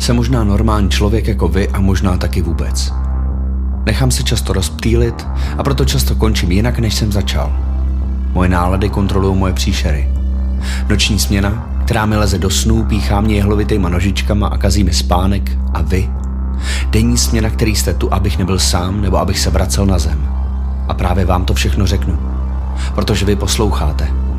Jsem možná normální člověk jako vy a možná taky vůbec. Nechám se často rozptýlit a proto často končím jinak, než jsem začal. Moje nálady kontrolují moje příšery. Noční směna, která mi leze do snů, píchá mě jehlovitýma nožičkama a kazí mi spánek a vy. Denní směna, který jste tu, abych nebyl sám nebo abych se vracel na zem. A právě vám to všechno řeknu, protože vy posloucháte.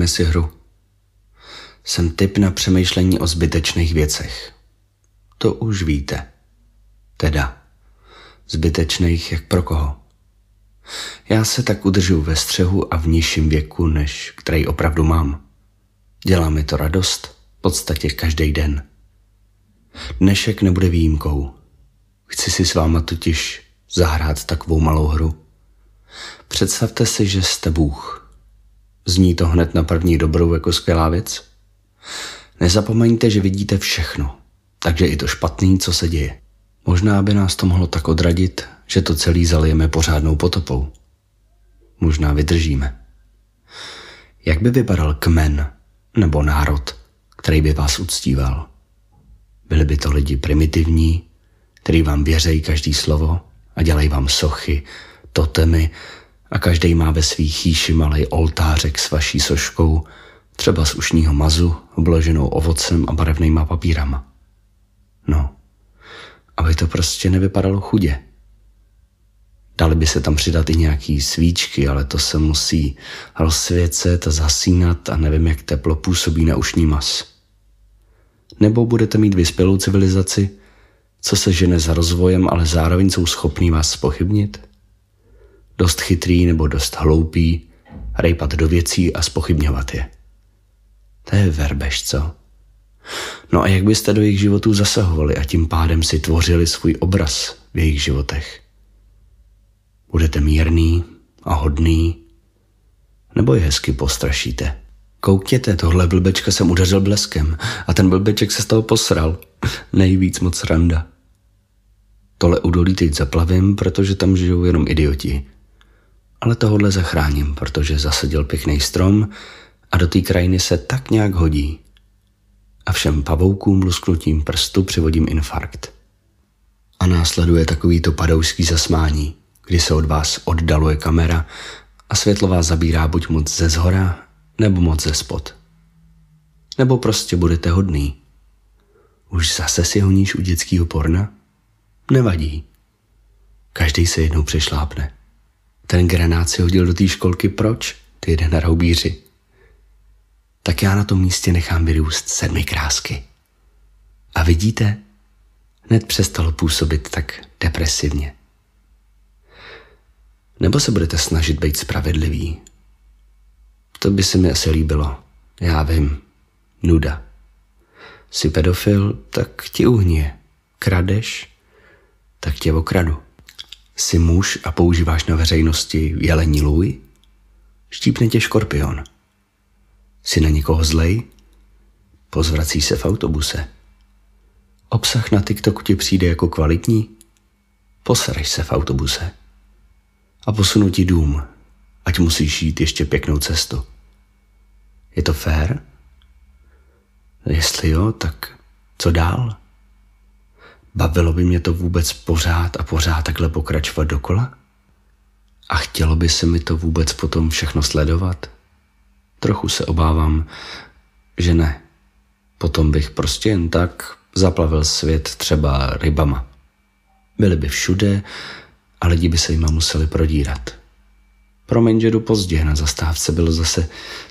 Zahrajeme si hru. Jsem typ na přemýšlení o zbytečných věcech. To už víte. Teda, zbytečných jak pro koho. Já se tak udržu ve střehu a v nižším věku, než který opravdu mám. Dělá mi to radost, v podstatě každý den. Dnešek nebude výjimkou. Chci si s váma totiž zahrát takovou malou hru. Představte si, že jste Bůh. Zní to hned na první dobrou jako skvělá věc? Nezapomeňte, že vidíte všechno, takže i to špatný, co se děje. Možná by nás to mohlo tak odradit, že to celý zalijeme pořádnou potopou. Možná vydržíme. Jak by vypadal kmen nebo národ, který by vás uctíval? Byli by to lidi primitivní, který vám věřejí každý slovo a dělají vám sochy, totemy a každý má ve svých chýši malý oltářek s vaší soškou, třeba z ušního mazu, obloženou ovocem a barevnýma papírama. No, aby to prostě nevypadalo chudě. Dali by se tam přidat i nějaký svíčky, ale to se musí rozsvěcet a zasínat a nevím, jak teplo působí na ušní mas. Nebo budete mít vyspělou civilizaci, co se žene za rozvojem, ale zároveň jsou schopní vás spochybnit? Dost chytrý nebo dost hloupý, rejpat do věcí a spochybňovat je. To je verbež, co? No a jak byste do jejich životů zasahovali a tím pádem si tvořili svůj obraz v jejich životech? Budete mírný a hodný? Nebo je hezky postrašíte? Koukněte, tohle blbečka jsem udeřil bleskem a ten blbeček se z toho posral. Nejvíc moc randa. Tohle údolí teď zaplavím, protože tam žijou jenom idioti. Ale tohle zachráním, protože zasadil pěkný strom a do té krajiny se tak nějak hodí. A všem pavoukům lusknutím prstu přivodím infarkt. A následuje takovýto padouský zasmání, kdy se od vás oddaluje kamera a světlo vás zabírá buď moc ze zhora, nebo moc ze spod. Nebo prostě budete hodný. Už zase si honíš u dětského porna? Nevadí. Každý se jednou přešlápne. Ten granát si hodil do té školky proč, ty jeden na roubíři? Tak já na tom místě nechám vyrůst sedmi krásky. A vidíte, hned přestalo působit tak depresivně. Nebo se budete snažit být spravedlivý? To by se mi asi líbilo. Já vím. Nuda. Jsi pedofil, tak ti uhně. Kradeš, tak tě okradu. Jsi muž a používáš na veřejnosti jelení lůj? Štípne tě škorpion. Jsi na někoho zlej? Pozvrací se v autobuse. Obsah na TikToku ti přijde jako kvalitní? Posereš se v autobuse. A posunu ti dům, ať musíš jít ještě pěknou cestu. Je to fér? Jestli jo, tak co dál? Bavilo by mě to vůbec pořád a pořád takhle pokračovat dokola? A chtělo by se mi to vůbec potom všechno sledovat? Trochu se obávám, že ne. Potom bych prostě jen tak zaplavil svět třeba rybama. Byly by všude a lidi by se jima museli prodírat. Promiň, že jdu pozdě, na zastávce bylo zase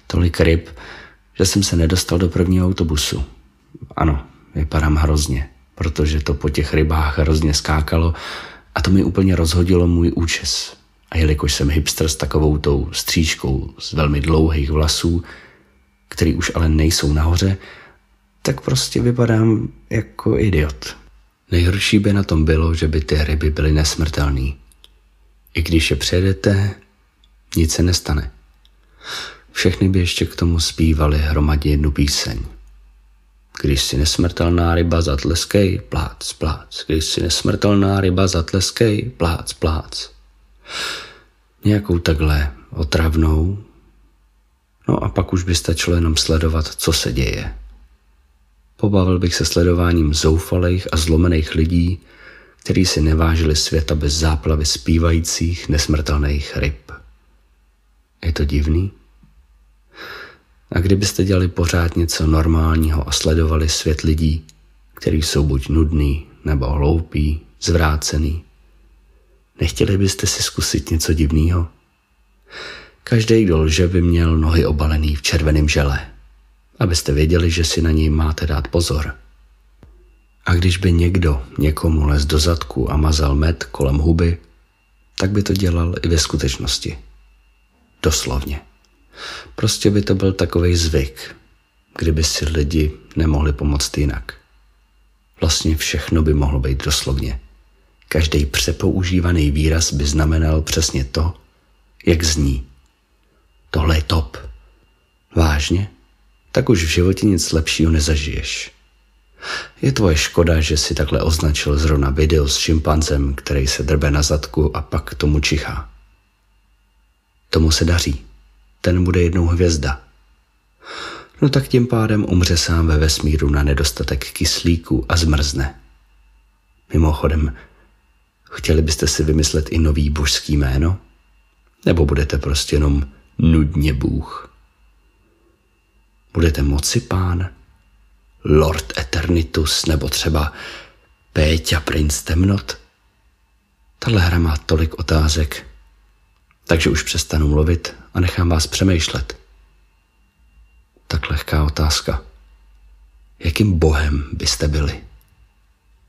tolik ryb, že jsem se nedostal do prvního autobusu. Ano, vypadám hrozně protože to po těch rybách hrozně skákalo a to mi úplně rozhodilo můj účes. A jelikož jsem hipster s takovou tou střížkou z velmi dlouhých vlasů, který už ale nejsou nahoře, tak prostě vypadám jako idiot. Nejhorší by na tom bylo, že by ty ryby byly nesmrtelné. I když je přejedete, nic se nestane. Všechny by ještě k tomu zpívali hromadě jednu píseň. Když si nesmrtelná ryba zatleskej, plác, plác. Když si nesmrtelná ryba zatleskej, plác, plác. Nějakou takhle otravnou. No a pak už by stačilo jenom sledovat, co se děje. Pobavil bych se sledováním zoufalých a zlomených lidí, kteří si nevážili světa bez záplavy zpívajících nesmrtelných ryb. Je to divný? A kdybyste dělali pořád něco normálního a sledovali svět lidí, kteří jsou buď nudný, nebo hloupý, zvrácený, nechtěli byste si zkusit něco divného? Každý, kdo lže, by měl nohy obalený v červeném žele, abyste věděli, že si na něj máte dát pozor. A když by někdo někomu les do zadku a mazal med kolem huby, tak by to dělal i ve skutečnosti. Doslovně. Prostě by to byl takový zvyk, kdyby si lidi nemohli pomoct jinak. Vlastně všechno by mohlo být doslovně. Každý přepoužívaný výraz by znamenal přesně to, jak zní. Tohle je top. Vážně? Tak už v životě nic lepšího nezažiješ. Je tvoje škoda, že si takhle označil zrovna video s šimpanzem, který se drbe na zadku a pak tomu čichá. Tomu se daří ten bude jednou hvězda. No tak tím pádem umře sám ve vesmíru na nedostatek kyslíku a zmrzne. Mimochodem, chtěli byste si vymyslet i nový božský jméno? Nebo budete prostě jenom nudně Bůh? Budete moci pán? Lord Eternitus nebo třeba Péťa princ temnot? Tahle hra má tolik otázek, takže už přestanu mluvit a nechám vás přemýšlet. Tak lehká otázka. Jakým bohem byste byli?